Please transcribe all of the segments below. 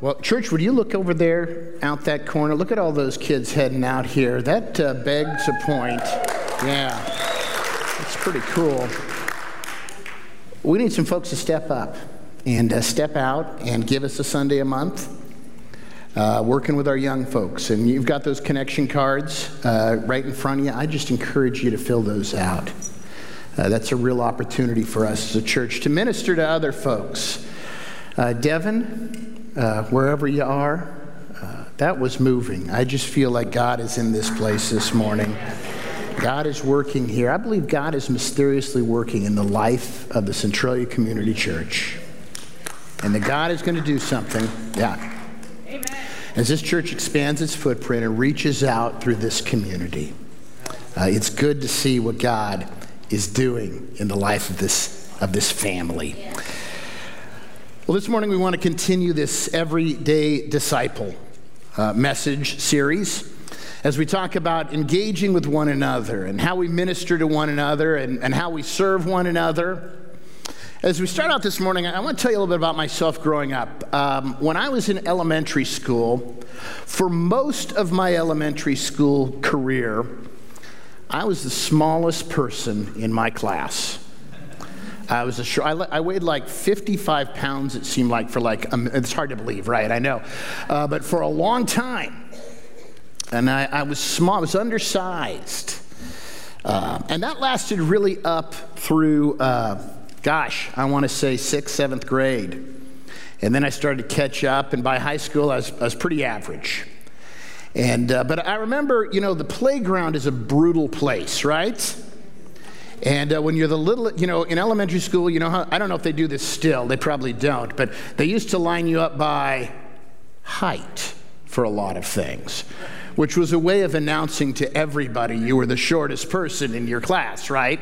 Well, church, would you look over there out that corner? Look at all those kids heading out here. That uh, begs a point. Yeah, it's pretty cool. We need some folks to step up and uh, step out and give us a Sunday a month. Uh, working with our young folks. And you've got those connection cards uh, right in front of you. I just encourage you to fill those out. Uh, that's a real opportunity for us as a church to minister to other folks. Uh, Devin, uh, wherever you are. Uh, that was moving. I just feel like God is in this place this morning. God is working here. I believe God is mysteriously working in the life of the Centralia Community Church. And that God is going to do something. Yeah. Amen. As this church expands its footprint and reaches out through this community, uh, it's good to see what God is doing in the life of this, of this family. Yeah. Well, this morning we want to continue this Everyday Disciple uh, message series as we talk about engaging with one another and how we minister to one another and, and how we serve one another. As we start out this morning, I want to tell you a little bit about myself growing up. Um, when I was in elementary school, for most of my elementary school career, I was the smallest person in my class. I was a short, I, I, weighed like 55 pounds, it seemed like, for like, um, it's hard to believe, right? I know. Uh, but for a long time, and I, I was small, I was undersized. Uh, and that lasted really up through, uh, gosh, I want to say sixth, seventh grade. And then I started to catch up, and by high school, I was, I was pretty average. And, uh, but I remember, you know, the playground is a brutal place, right? And uh, when you're the little, you know, in elementary school, you know how, I don't know if they do this still, they probably don't, but they used to line you up by height for a lot of things, which was a way of announcing to everybody you were the shortest person in your class, right?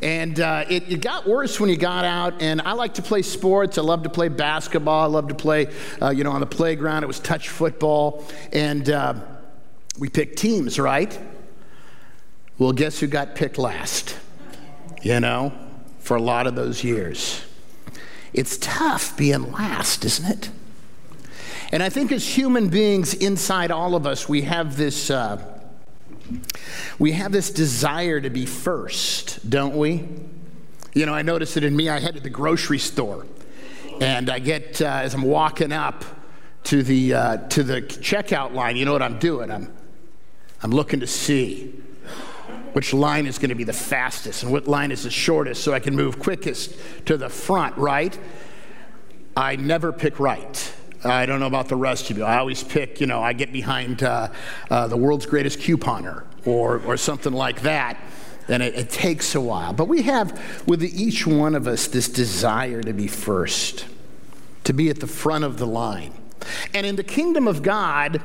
And uh, it, it, got worse when you got out. And I like to play sports. I love to play basketball. I love to play, uh, you know, on the playground. It was touch football. And uh, we picked teams, right? Well, guess who got picked last? You know, for a lot of those years. It's tough being last, isn't it? And I think as human beings inside all of us, we have this. Uh, we have this desire to be first, don't we? You know, I noticed it in me. I head to the grocery store, and I get uh, as I'm walking up to the uh, to the checkout line. You know what I'm doing? I'm I'm looking to see which line is going to be the fastest and what line is the shortest so I can move quickest to the front, right? I never pick right. I don't know about the rest of you. I always pick, you know, I get behind uh, uh, the world's greatest couponer or, or something like that. And it, it takes a while. But we have with each one of us this desire to be first, to be at the front of the line. And in the kingdom of God,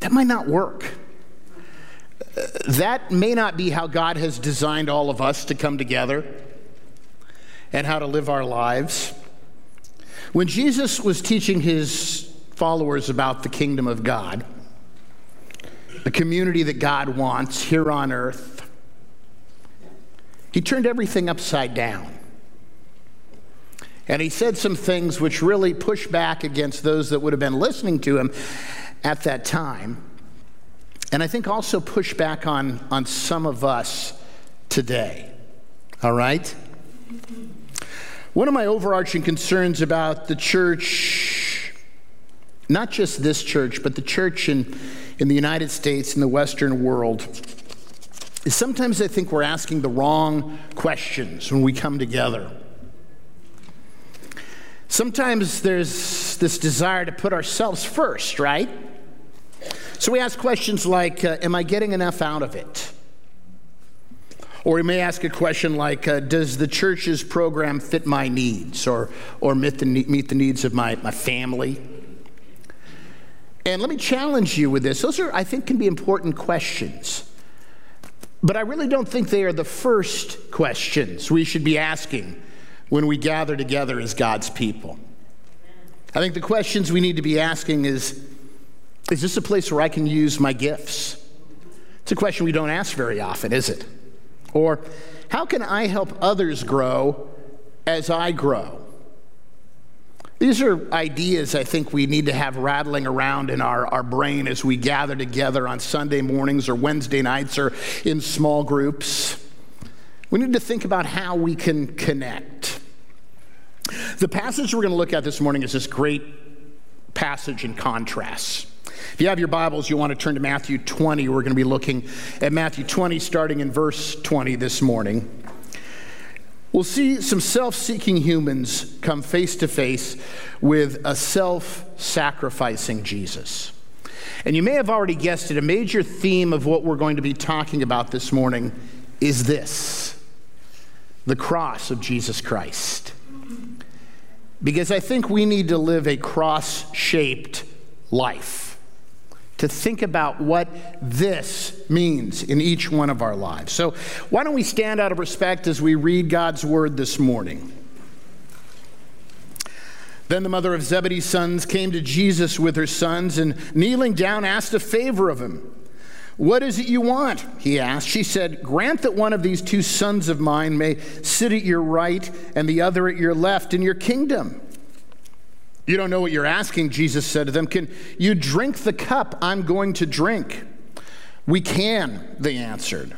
that might not work that may not be how God has designed all of us to come together and how to live our lives. When Jesus was teaching his followers about the kingdom of God, the community that God wants here on earth, he turned everything upside down. And he said some things which really push back against those that would have been listening to him at that time. And I think also push back on, on some of us today. All right? One of my overarching concerns about the church, not just this church, but the church in, in the United States and the Western world, is sometimes I think we're asking the wrong questions when we come together. Sometimes there's this desire to put ourselves first, right? So we ask questions like uh, Am I getting enough out of it? Or we may ask a question like uh, Does the church's program fit my needs or, or meet, the, meet the needs of my, my family? And let me challenge you with this. Those are, I think, can be important questions. But I really don't think they are the first questions we should be asking when we gather together as God's people. I think the questions we need to be asking is is this a place where I can use my gifts? It's a question we don't ask very often, is it? Or, how can I help others grow as I grow? These are ideas I think we need to have rattling around in our, our brain as we gather together on Sunday mornings or Wednesday nights or in small groups. We need to think about how we can connect. The passage we're going to look at this morning is this great passage in contrast. If you have your Bibles, you want to turn to Matthew 20. We're going to be looking at Matthew 20, starting in verse 20 this morning. We'll see some self seeking humans come face to face with a self sacrificing Jesus. And you may have already guessed it, a major theme of what we're going to be talking about this morning is this the cross of Jesus Christ. Because I think we need to live a cross shaped life to think about what this means in each one of our lives. So, why don't we stand out of respect as we read God's word this morning? Then the mother of Zebedee's sons came to Jesus with her sons and, kneeling down, asked a favor of him. What is it you want? He asked. She said, Grant that one of these two sons of mine may sit at your right and the other at your left in your kingdom. You don't know what you're asking, Jesus said to them. Can you drink the cup I'm going to drink? We can, they answered.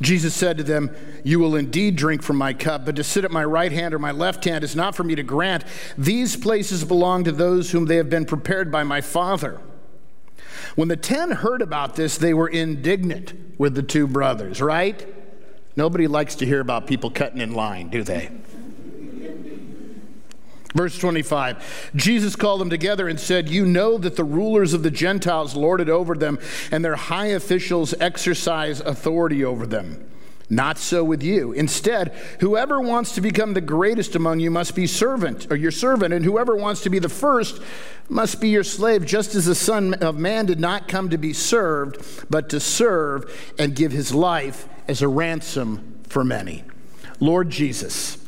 Jesus said to them, You will indeed drink from my cup, but to sit at my right hand or my left hand is not for me to grant. These places belong to those whom they have been prepared by my Father. When the ten heard about this, they were indignant with the two brothers, right? Nobody likes to hear about people cutting in line, do they? Verse 25 Jesus called them together and said, You know that the rulers of the Gentiles lord it over them, and their high officials exercise authority over them. Not so with you. Instead, whoever wants to become the greatest among you must be servant or your servant, and whoever wants to be the first must be your slave, just as the Son of Man did not come to be served, but to serve and give his life as a ransom for many. Lord Jesus,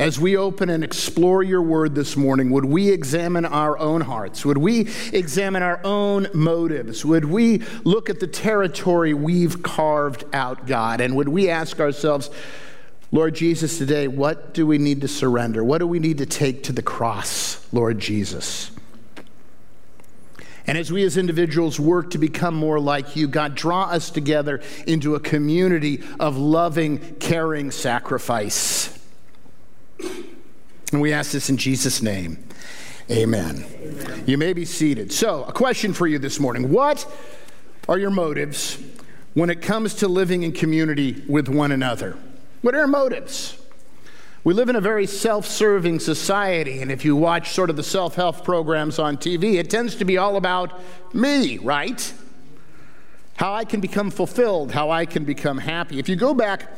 as we open and explore your word this morning, would we examine our own hearts? Would we examine our own motives? Would we look at the territory we've carved out, God? And would we ask ourselves, Lord Jesus, today, what do we need to surrender? What do we need to take to the cross, Lord Jesus? And as we as individuals work to become more like you, God, draw us together into a community of loving, caring sacrifice. And we ask this in Jesus' name. Amen. Amen. You may be seated. So, a question for you this morning What are your motives when it comes to living in community with one another? What are your motives? We live in a very self serving society, and if you watch sort of the self help programs on TV, it tends to be all about me, right? How I can become fulfilled, how I can become happy. If you go back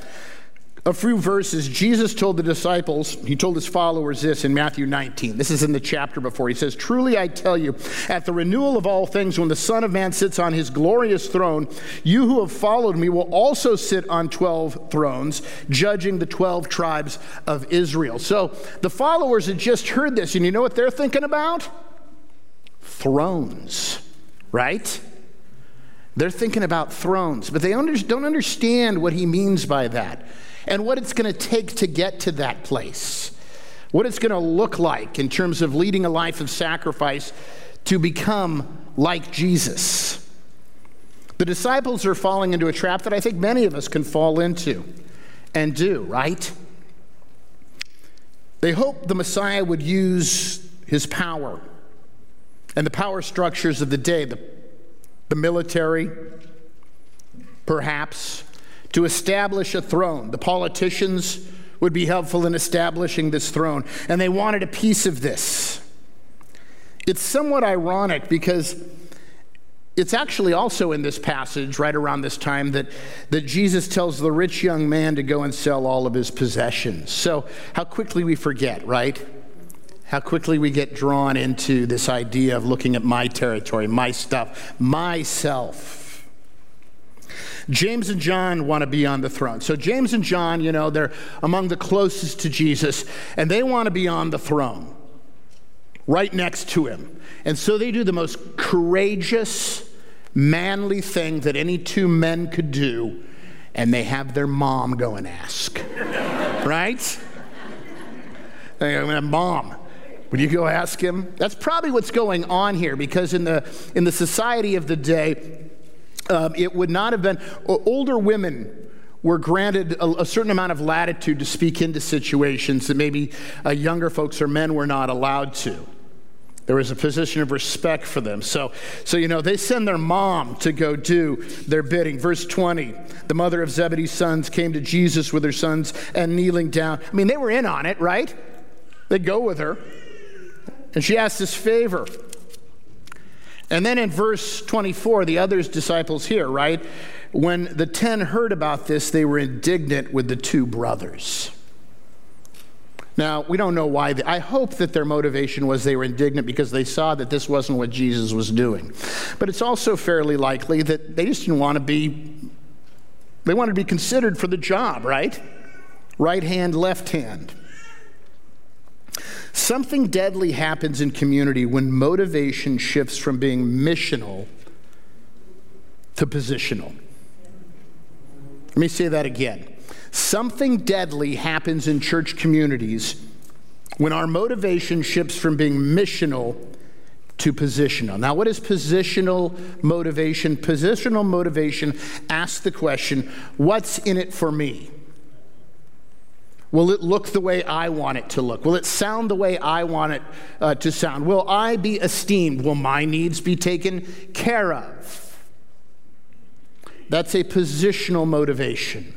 a few verses, Jesus told the disciples, he told his followers this in Matthew 19. This is in the chapter before. He says, Truly I tell you, at the renewal of all things, when the Son of Man sits on his glorious throne, you who have followed me will also sit on 12 thrones, judging the 12 tribes of Israel. So the followers had just heard this, and you know what they're thinking about? Thrones, right? They're thinking about thrones, but they don't understand what he means by that and what it's going to take to get to that place, what it's going to look like in terms of leading a life of sacrifice to become like Jesus. The disciples are falling into a trap that I think many of us can fall into and do, right? They hope the Messiah would use his power and the power structures of the day, the, the military, perhaps, to establish a throne. The politicians would be helpful in establishing this throne, and they wanted a piece of this. It's somewhat ironic because it's actually also in this passage, right around this time, that, that Jesus tells the rich young man to go and sell all of his possessions. So, how quickly we forget, right? How quickly we get drawn into this idea of looking at my territory, my stuff, myself. James and John want to be on the throne. So, James and John, you know, they're among the closest to Jesus, and they want to be on the throne right next to him. And so they do the most courageous, manly thing that any two men could do, and they have their mom go and ask. right? They go, Mom, Would you go ask him? That's probably what's going on here because in the, in the society of the day, um, it would not have been, older women were granted a, a, certain amount of latitude to speak into situations that maybe uh, younger folks or men were not allowed to. There was a position of respect for them. So, so, you know, they send their mom to go do their bidding. Verse 20 the mother of Zebedee's sons came to Jesus with her sons and kneeling down. I mean, they were in on it, right? They go with her. And she asks this favor. And then in verse 24, the other disciples here, right? When the ten heard about this, they were indignant with the two brothers. Now, we don't know why. They, I hope that their motivation was they were indignant because they saw that this wasn't what Jesus was doing. But it's also fairly likely that they just didn't want to be, they wanted to be considered for the job, right? Right hand, left hand. Something deadly happens in community when motivation shifts from being missional to positional. Let me say that again. Something deadly happens in church communities when our motivation shifts from being missional to positional. Now, what is positional motivation? Positional motivation asks the question what's in it for me? Will it look the way I want it to look? Will it sound the way I want it uh, to sound? Will I be esteemed? Will my needs be taken care of? That's a positional motivation.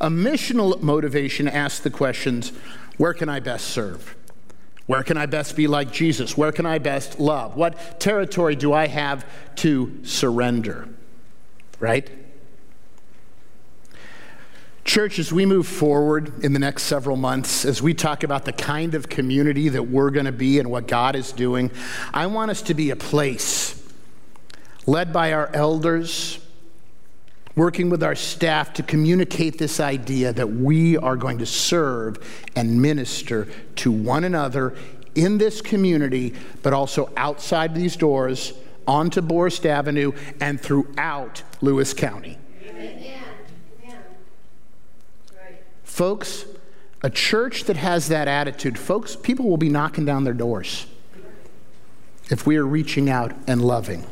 A missional motivation asks the questions where can I best serve? Where can I best be like Jesus? Where can I best love? What territory do I have to surrender? Right? Church, as we move forward in the next several months, as we talk about the kind of community that we're going to be and what God is doing, I want us to be a place led by our elders, working with our staff to communicate this idea that we are going to serve and minister to one another in this community, but also outside these doors, onto Borst Avenue, and throughout Lewis County. Folks, a church that has that attitude, folks, people will be knocking down their doors if we are reaching out and loving.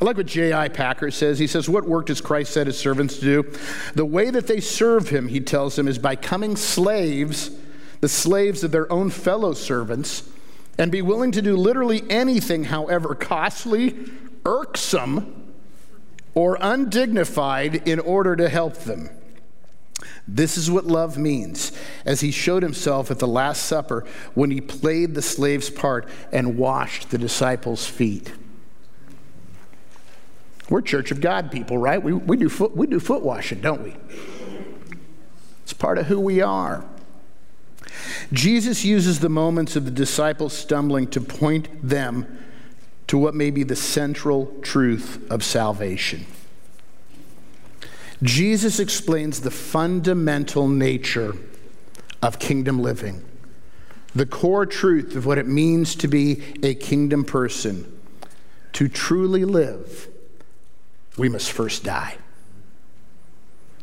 I like what J.I. Packer says. He says, What work does Christ set his servants to do? The way that they serve him, he tells them, is by coming slaves, the slaves of their own fellow servants, and be willing to do literally anything, however costly, irksome, or undignified, in order to help them. This is what love means, as he showed himself at the Last Supper when he played the slave's part and washed the disciples' feet. We're Church of God people, right? We, we, do, foot, we do foot washing, don't we? It's part of who we are. Jesus uses the moments of the disciples stumbling to point them to what may be the central truth of salvation. Jesus explains the fundamental nature of kingdom living, the core truth of what it means to be a kingdom person. To truly live, we must first die.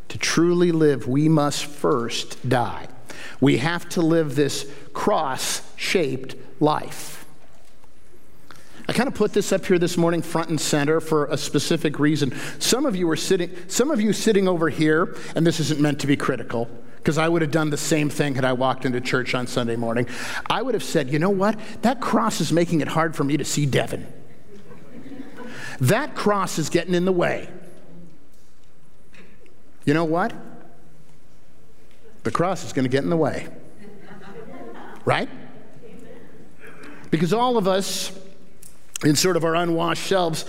To truly live, we must first die. We have to live this cross shaped life. I kind of put this up here this morning front and center for a specific reason. Some of you are sitting, some of you sitting over here, and this isn't meant to be critical, because I would have done the same thing had I walked into church on Sunday morning. I would have said, you know what? That cross is making it hard for me to see Devin. That cross is getting in the way. You know what? The cross is going to get in the way. Right? Because all of us in sort of our unwashed selves.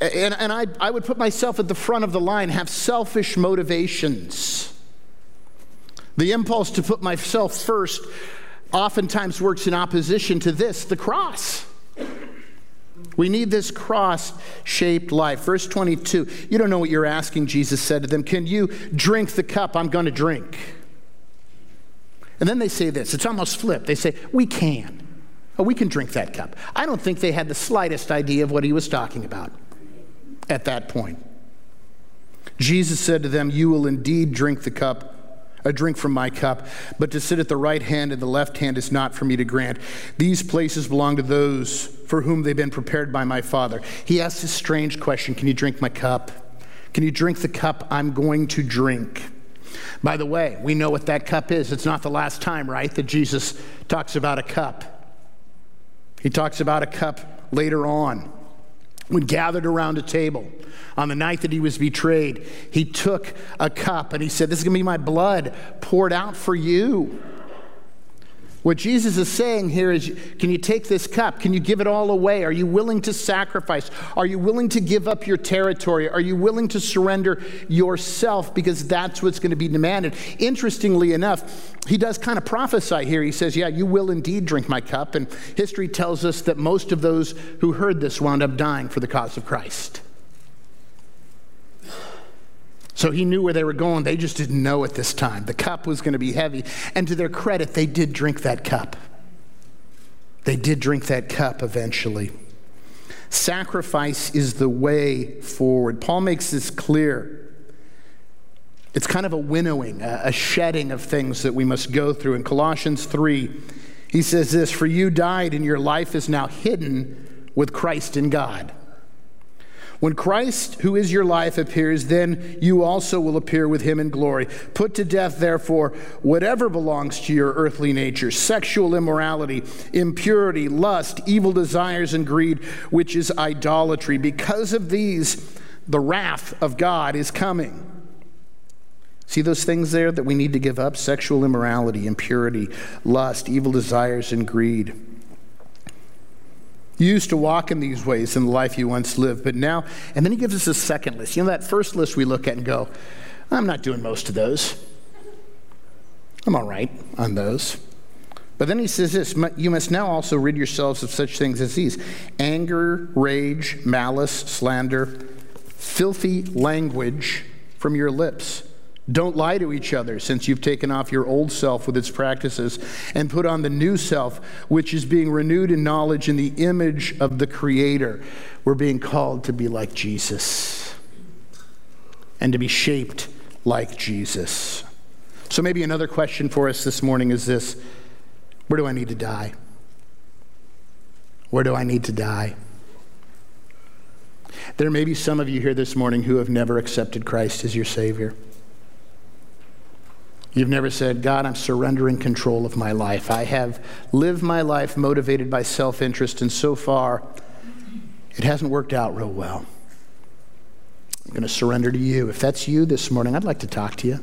And, and I, I would put myself at the front of the line, have selfish motivations. The impulse to put myself first oftentimes works in opposition to this the cross. We need this cross shaped life. Verse 22 You don't know what you're asking, Jesus said to them. Can you drink the cup I'm going to drink? And then they say this it's almost flipped. They say, We can. Oh, we can drink that cup. I don't think they had the slightest idea of what he was talking about at that point. Jesus said to them, You will indeed drink the cup a drink from my cup, but to sit at the right hand and the left hand is not for me to grant. These places belong to those for whom they've been prepared by my Father. He asks this strange question Can you drink my cup? Can you drink the cup I'm going to drink? By the way, we know what that cup is. It's not the last time, right, that Jesus talks about a cup. He talks about a cup later on when gathered around a table on the night that he was betrayed, he took a cup and he said, This is going to be my blood poured out for you. What Jesus is saying here is can you take this cup? Can you give it all away? Are you willing to sacrifice? Are you willing to give up your territory? Are you willing to surrender yourself? Because that's what's going to be demanded. Interestingly enough, he does kind of prophesy here. He says, Yeah, you will indeed drink my cup. And history tells us that most of those who heard this wound up dying for the cause of Christ. So he knew where they were going. They just didn't know at this time. The cup was going to be heavy. And to their credit, they did drink that cup. They did drink that cup eventually. Sacrifice is the way forward. Paul makes this clear. It's kind of a winnowing, a shedding of things that we must go through. In Colossians 3, he says this For you died, and your life is now hidden with Christ in God. When Christ, who is your life, appears, then you also will appear with him in glory. Put to death, therefore, whatever belongs to your earthly nature sexual immorality, impurity, lust, evil desires, and greed, which is idolatry. Because of these, the wrath of God is coming. See those things there that we need to give up? Sexual immorality, impurity, lust, evil desires, and greed. You used to walk in these ways in the life you once lived, but now, and then he gives us a second list. You know, that first list we look at and go, I'm not doing most of those. I'm all right on those. But then he says this You must now also rid yourselves of such things as these anger, rage, malice, slander, filthy language from your lips. Don't lie to each other, since you've taken off your old self with its practices and put on the new self, which is being renewed in knowledge in the image of the Creator. We're being called to be like Jesus and to be shaped like Jesus. So, maybe another question for us this morning is this Where do I need to die? Where do I need to die? There may be some of you here this morning who have never accepted Christ as your Savior. You've never said, God, I'm surrendering control of my life. I have lived my life motivated by self interest, and so far, it hasn't worked out real well. I'm going to surrender to you. If that's you this morning, I'd like to talk to you.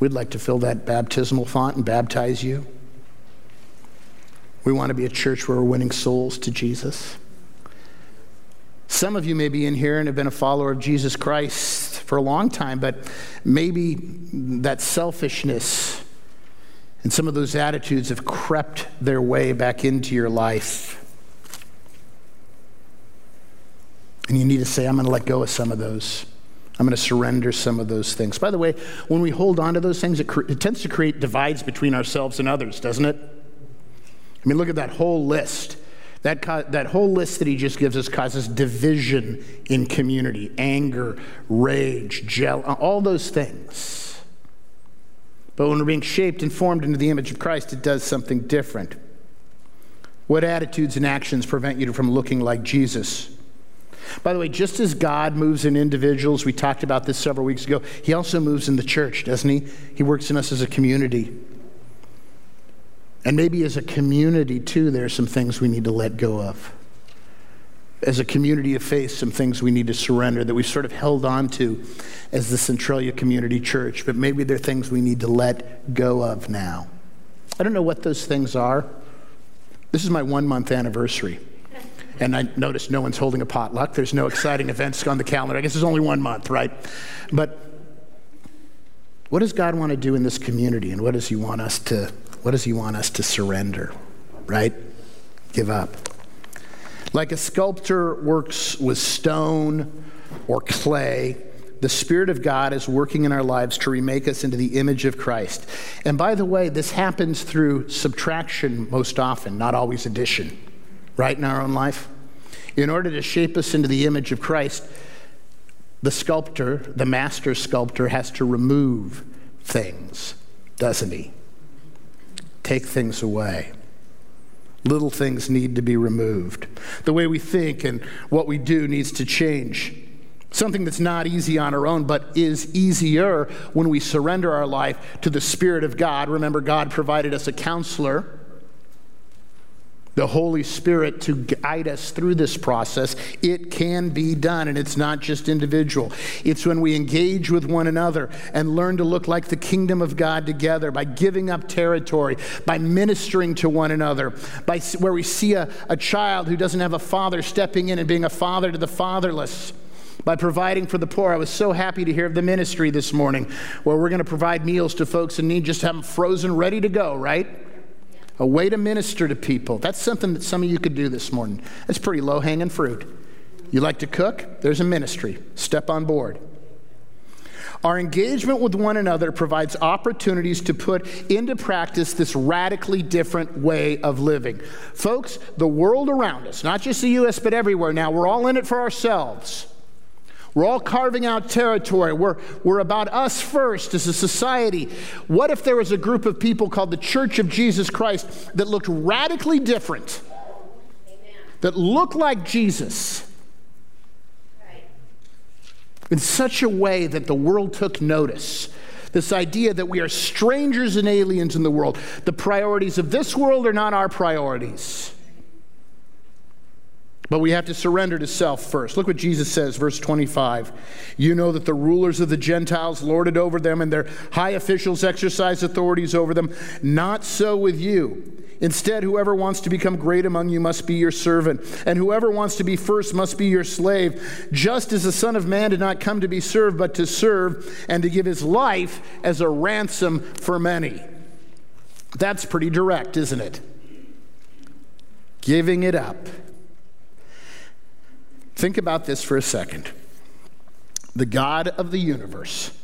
We'd like to fill that baptismal font and baptize you. We want to be a church where we're winning souls to Jesus. Some of you may be in here and have been a follower of Jesus Christ for a long time, but maybe that selfishness and some of those attitudes have crept their way back into your life. And you need to say, I'm going to let go of some of those. I'm going to surrender some of those things. By the way, when we hold on to those things, it, it tends to create divides between ourselves and others, doesn't it? I mean, look at that whole list. That, that whole list that he just gives us causes division in community anger, rage, jealousy, all those things. But when we're being shaped and formed into the image of Christ, it does something different. What attitudes and actions prevent you from looking like Jesus? By the way, just as God moves in individuals, we talked about this several weeks ago, He also moves in the church, doesn't He? He works in us as a community. And maybe as a community, too, there are some things we need to let go of. As a community of faith, some things we need to surrender that we've sort of held on to as the Centralia Community Church, but maybe there are things we need to let go of now. I don't know what those things are. This is my one month anniversary. And I noticed no one's holding a potluck. There's no exciting events on the calendar. I guess it's only one month, right? But what does God want to do in this community, and what does He want us to what does he want us to surrender, right? Give up. Like a sculptor works with stone or clay, the Spirit of God is working in our lives to remake us into the image of Christ. And by the way, this happens through subtraction most often, not always addition, right, in our own life? In order to shape us into the image of Christ, the sculptor, the master sculptor, has to remove things, doesn't he? Take things away. Little things need to be removed. The way we think and what we do needs to change. Something that's not easy on our own, but is easier when we surrender our life to the Spirit of God. Remember, God provided us a counselor the Holy Spirit to guide us through this process, it can be done, and it's not just individual. It's when we engage with one another and learn to look like the kingdom of God together by giving up territory, by ministering to one another, by where we see a, a child who doesn't have a father stepping in and being a father to the fatherless by providing for the poor. I was so happy to hear of the ministry this morning where we're going to provide meals to folks in need, just have them frozen, ready to go, right? A way to minister to people. That's something that some of you could do this morning. That's pretty low hanging fruit. You like to cook? There's a ministry. Step on board. Our engagement with one another provides opportunities to put into practice this radically different way of living. Folks, the world around us, not just the U.S., but everywhere now, we're all in it for ourselves. We're all carving out territory. We're, we're about us first as a society. What if there was a group of people called the Church of Jesus Christ that looked radically different, Amen. that looked like Jesus? In such a way that the world took notice. This idea that we are strangers and aliens in the world. The priorities of this world are not our priorities. But we have to surrender to self first. Look what Jesus says, verse 25. You know that the rulers of the Gentiles lord it over them, and their high officials exercise authorities over them. Not so with you. Instead, whoever wants to become great among you must be your servant, and whoever wants to be first must be your slave, just as the Son of Man did not come to be served, but to serve, and to give his life as a ransom for many. That's pretty direct, isn't it? Giving it up. Think about this for a second. The God of the universe,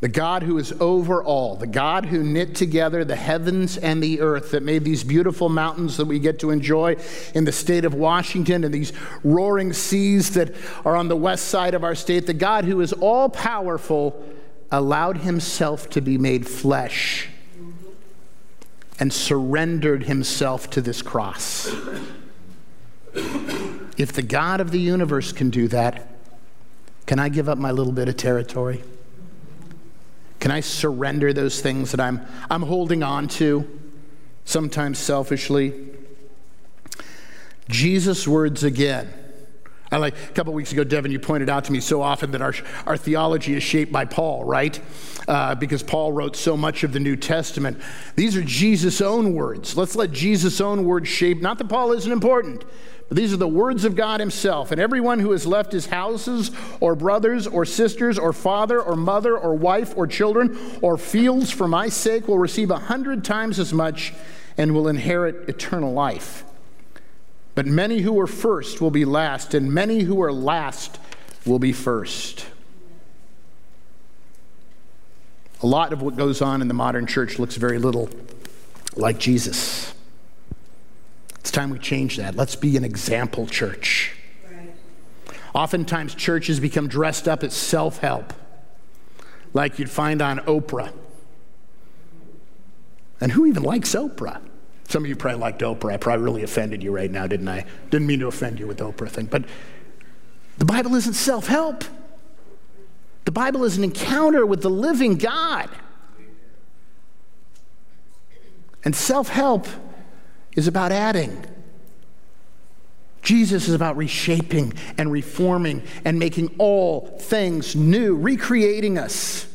the God who is over all, the God who knit together the heavens and the earth, that made these beautiful mountains that we get to enjoy in the state of Washington and these roaring seas that are on the west side of our state, the God who is all powerful allowed himself to be made flesh and surrendered himself to this cross. If the God of the universe can do that, can I give up my little bit of territory? Can I surrender those things that I'm, I'm holding on to, sometimes selfishly? Jesus' words again. I like a couple weeks ago, Devin, you pointed out to me so often that our, our theology is shaped by Paul, right? Uh, because Paul wrote so much of the New Testament. These are Jesus' own words. Let's let Jesus' own words shape, not that Paul isn't important, but these are the words of God Himself. And everyone who has left his houses, or brothers, or sisters, or father, or mother, or wife, or children, or fields for my sake will receive a hundred times as much and will inherit eternal life. But many who are first will be last, and many who are last will be first. A lot of what goes on in the modern church looks very little like Jesus. It's time we change that. Let's be an example church. Right. Oftentimes, churches become dressed up as self help, like you'd find on Oprah. And who even likes Oprah? Some of you probably liked Oprah. I probably really offended you right now, didn't I? Didn't mean to offend you with the Oprah thing. But the Bible isn't self help, the Bible is an encounter with the living God. And self help is about adding. Jesus is about reshaping and reforming and making all things new, recreating us.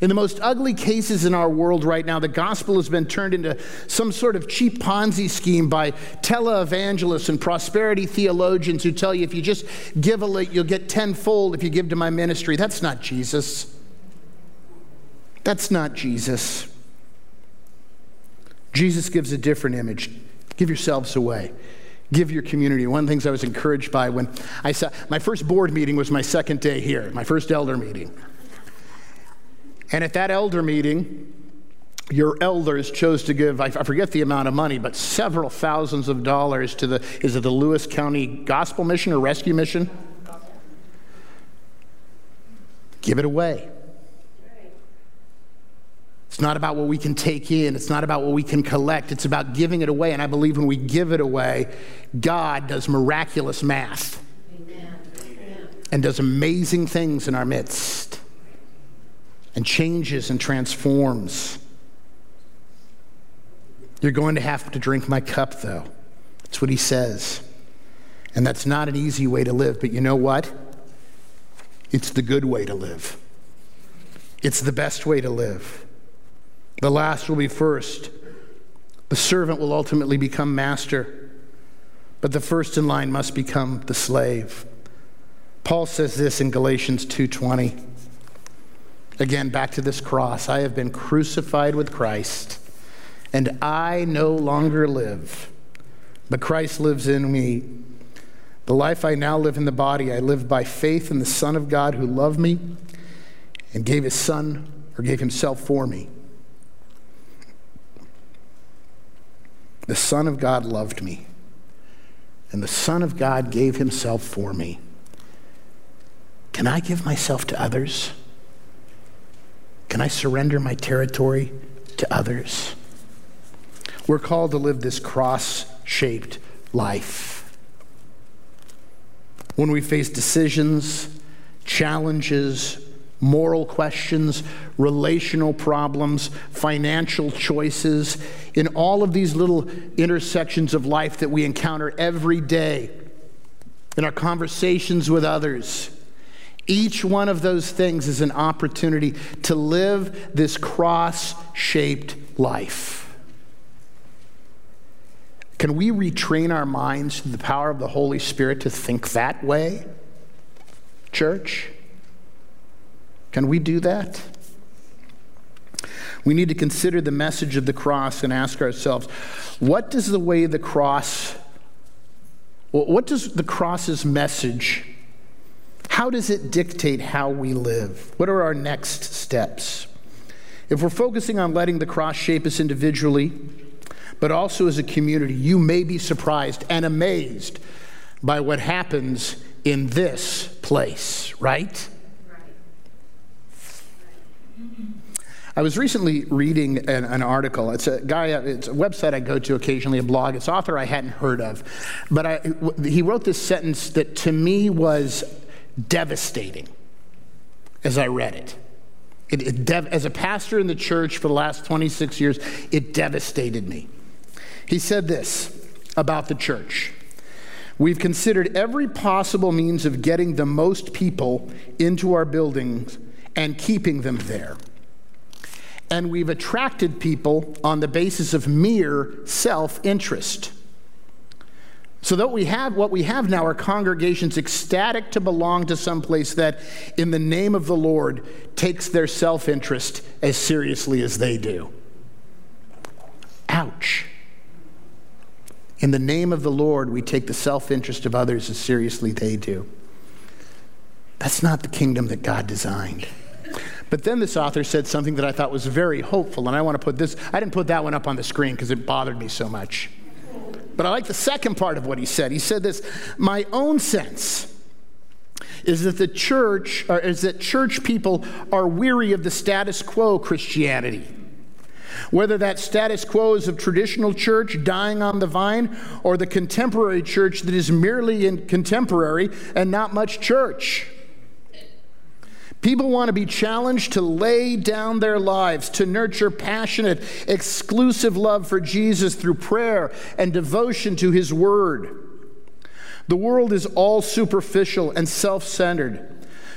In the most ugly cases in our world right now, the gospel has been turned into some sort of cheap Ponzi scheme by televangelists and prosperity theologians who tell you if you just give a little, you'll get tenfold if you give to my ministry. That's not Jesus. That's not Jesus. Jesus gives a different image. Give yourselves away. Give your community. One of the things I was encouraged by when I saw my first board meeting was my second day here, my first elder meeting. And at that elder meeting, your elders chose to give, I forget the amount of money, but several thousands of dollars to the, is it the Lewis County Gospel Mission or Rescue Mission? Give it away. It's not about what we can take in, it's not about what we can collect, it's about giving it away. And I believe when we give it away, God does miraculous math Amen. and does amazing things in our midst and changes and transforms. You're going to have to drink my cup, though. That's what he says. And that's not an easy way to live, but you know what? It's the good way to live. It's the best way to live. The last will be first. The servant will ultimately become master, but the first in line must become the slave. Paul says this in Galatians 2:20. Again, back to this cross. I have been crucified with Christ, and I no longer live, but Christ lives in me. The life I now live in the body, I live by faith in the Son of God who loved me and gave his Son or gave himself for me. The Son of God loved me, and the Son of God gave himself for me. Can I give myself to others? Can I surrender my territory to others? We're called to live this cross shaped life. When we face decisions, challenges, moral questions, relational problems, financial choices, in all of these little intersections of life that we encounter every day, in our conversations with others, each one of those things is an opportunity to live this cross shaped life. Can we retrain our minds through the power of the Holy Spirit to think that way, church? Can we do that? We need to consider the message of the cross and ask ourselves what does the way the cross, what does the cross's message how does it dictate how we live? What are our next steps? If we're focusing on letting the cross shape us individually, but also as a community, you may be surprised and amazed by what happens in this place, right? I was recently reading an, an, article. It's a guy, it's a website I go to occasionally, a blog. It's author I hadn't heard of. But I, he wrote this sentence that to me was devastating as I read it. it, it dev- as a pastor in the church for the last 26 years, it devastated me. He said this about the church We've considered every possible means of getting the most people into our buildings and keeping them there. And we've attracted people on the basis of mere self interest. So that we have what we have now are congregations ecstatic to belong to some place that, in the name of the Lord, takes their self-interest as seriously as they do. Ouch. In the name of the Lord, we take the self-interest of others as seriously they do. That's not the kingdom that God designed. But then this author said something that I thought was very hopeful, and I want to put this, I didn't put that one up on the screen because it bothered me so much. But I like the second part of what he said. He said this My own sense is that the church, or is that church people are weary of the status quo Christianity. Whether that status quo is of traditional church dying on the vine or the contemporary church that is merely in contemporary and not much church. People want to be challenged to lay down their lives, to nurture passionate, exclusive love for Jesus through prayer and devotion to His Word. The world is all superficial and self centered.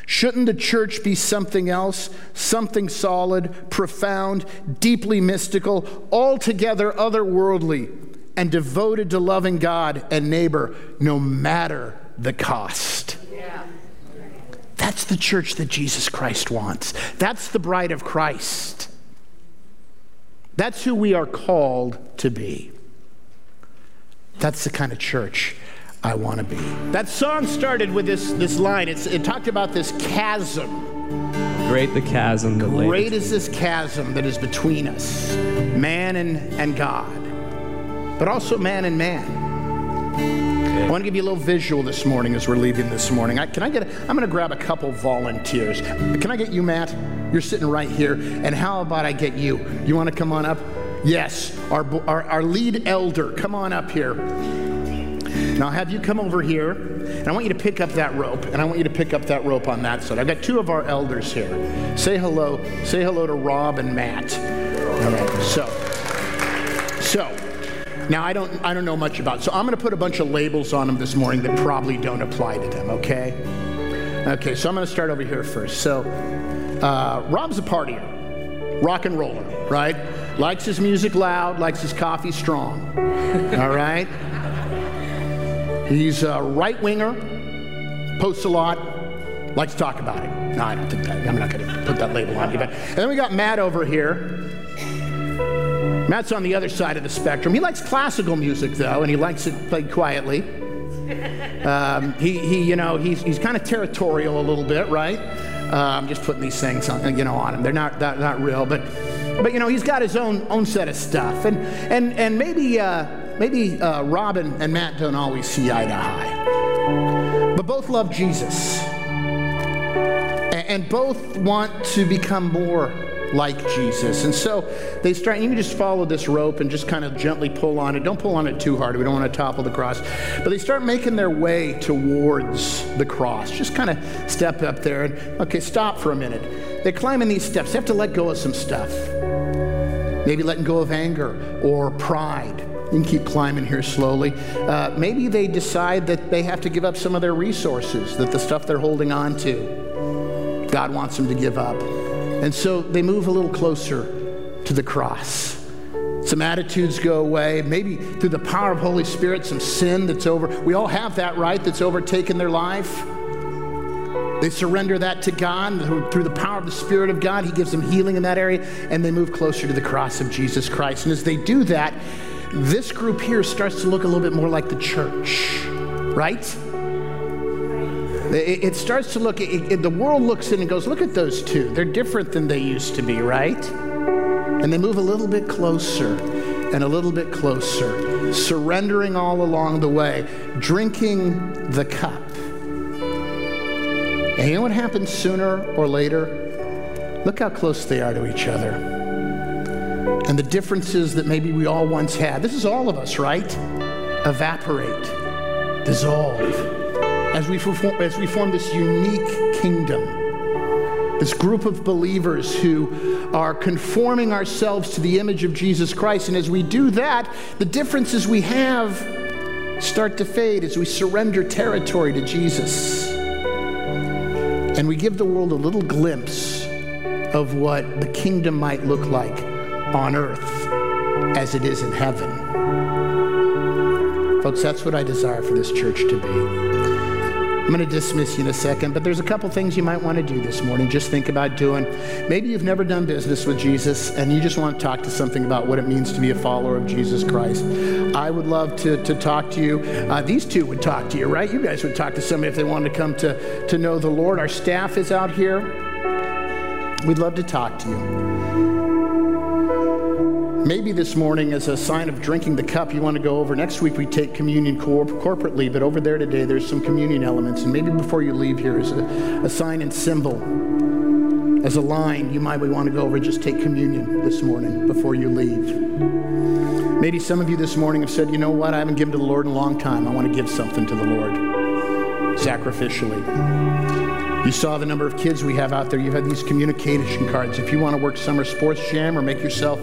Shouldn't the church be something else, something solid, profound, deeply mystical, altogether otherworldly, and devoted to loving God and neighbor no matter the cost? That's the church that Jesus Christ wants. That's the bride of Christ. That's who we are called to be. That's the kind of church I want to be. That song started with this, this line. It's, it talked about this chasm. Great the chasm Great is this chasm that is between us, man and, and God, but also man and man. I want to give you a little visual this morning as we're leaving this morning. I, can I get? I'm going to grab a couple volunteers. Can I get you, Matt? You're sitting right here. And how about I get you? You want to come on up? Yes, our, our, our lead elder. Come on up here. Now I'll have you come over here, and I want you to pick up that rope, and I want you to pick up that rope on that side. I've got two of our elders here. Say hello. Say hello to Rob and Matt. All right. So, so now I don't I don't know much about. So I'm going to put a bunch of labels on them this morning that probably don't apply to them. Okay. Okay. So I'm going to start over here first. So uh, Rob's a partier, rock and roller, right? Likes his music loud, likes his coffee strong. All right. He's a right winger, posts a lot, likes to talk about it. No, I don't think that. I'm not going to put that label on you. But and then we got Matt over here. Matt's on the other side of the spectrum. He likes classical music though, and he likes it played quietly. Um, he, he, you know, he's, he's kind of territorial a little bit, right? Uh, I'm just putting these things on, you know, on him. They're not, not, not real, but, but you know, he's got his own own set of stuff, and and and maybe. Uh, maybe uh, Robin and Matt don't always see eye to eye, but both love Jesus. And both want to become more like Jesus. And so they start, you can just follow this rope and just kind of gently pull on it. Don't pull on it too hard. We don't want to topple the cross. But they start making their way towards the cross. Just kind of step up there and, okay, stop for a minute. They're climbing these steps. They have to let go of some stuff. Maybe letting go of anger or pride you can keep climbing here slowly. Uh, maybe they decide that they have to give up some of their resources, that the stuff they're holding on to, God wants them to give up. And so they move a little closer to the cross. Some attitudes go away. Maybe through the power of Holy Spirit, some sin that's over. We all have that, right? That's overtaken their life. They surrender that to God through the power of the Spirit of God. He gives them healing in that area, and they move closer to the cross of Jesus Christ. And as they do that, this group here starts to look a little bit more like the church, right? It, it starts to look, it, it, the world looks in and goes, look at those two. They're different than they used to be, right? And they move a little bit closer and a little bit closer, surrendering all along the way, drinking the cup. And you know what happens sooner or later? Look how close they are to each other and the differences that maybe we all once had. This is all of us, right? Evaporate, dissolve, as we, form, as we form this unique kingdom, this group of believers who are conforming ourselves to the image of Jesus Christ. And as we do that, the differences we have start to fade as we surrender territory to Jesus. And we give the world a little glimpse of what the kingdom might look like on earth as it is in heaven. Folks, that's what I desire for this church to be. I'm going to dismiss you in a second, but there's a couple things you might want to do this morning. Just think about doing. Maybe you've never done business with Jesus and you just want to talk to something about what it means to be a follower of Jesus Christ. I would love to, to talk to you. Uh, these two would talk to you, right? You guys would talk to somebody if they wanted to come to, to know the Lord. Our staff is out here. We'd love to talk to you. Maybe this morning, as a sign of drinking the cup, you want to go over. Next week, we take communion cor- corporately, but over there today, there's some communion elements. And maybe before you leave here is a, a sign and symbol. As a line, you might we want to go over and just take communion this morning before you leave. Maybe some of you this morning have said, you know what, I haven't given to the Lord in a long time. I want to give something to the Lord sacrificially. You saw the number of kids we have out there. You have these communication cards. If you want to work summer sports jam or make yourself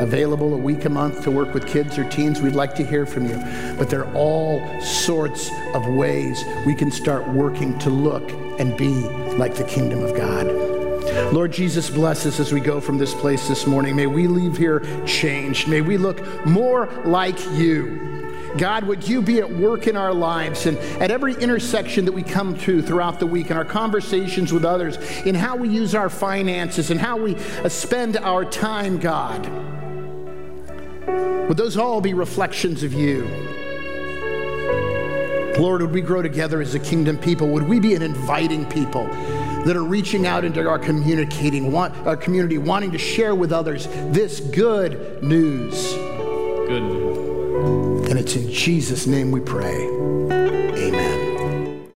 available a week a month to work with kids or teens, we'd like to hear from you. But there are all sorts of ways we can start working to look and be like the kingdom of God. Lord Jesus, bless us as we go from this place this morning. May we leave here changed. May we look more like you. God, would you be at work in our lives and at every intersection that we come to throughout the week in our conversations with others, in how we use our finances and how we uh, spend our time, God. Would those all be reflections of you? Lord, would we grow together as a kingdom people? Would we be an inviting people that are reaching out into our communicating, want, our community, wanting to share with others this good news? Good news. And it's in Jesus' name we pray.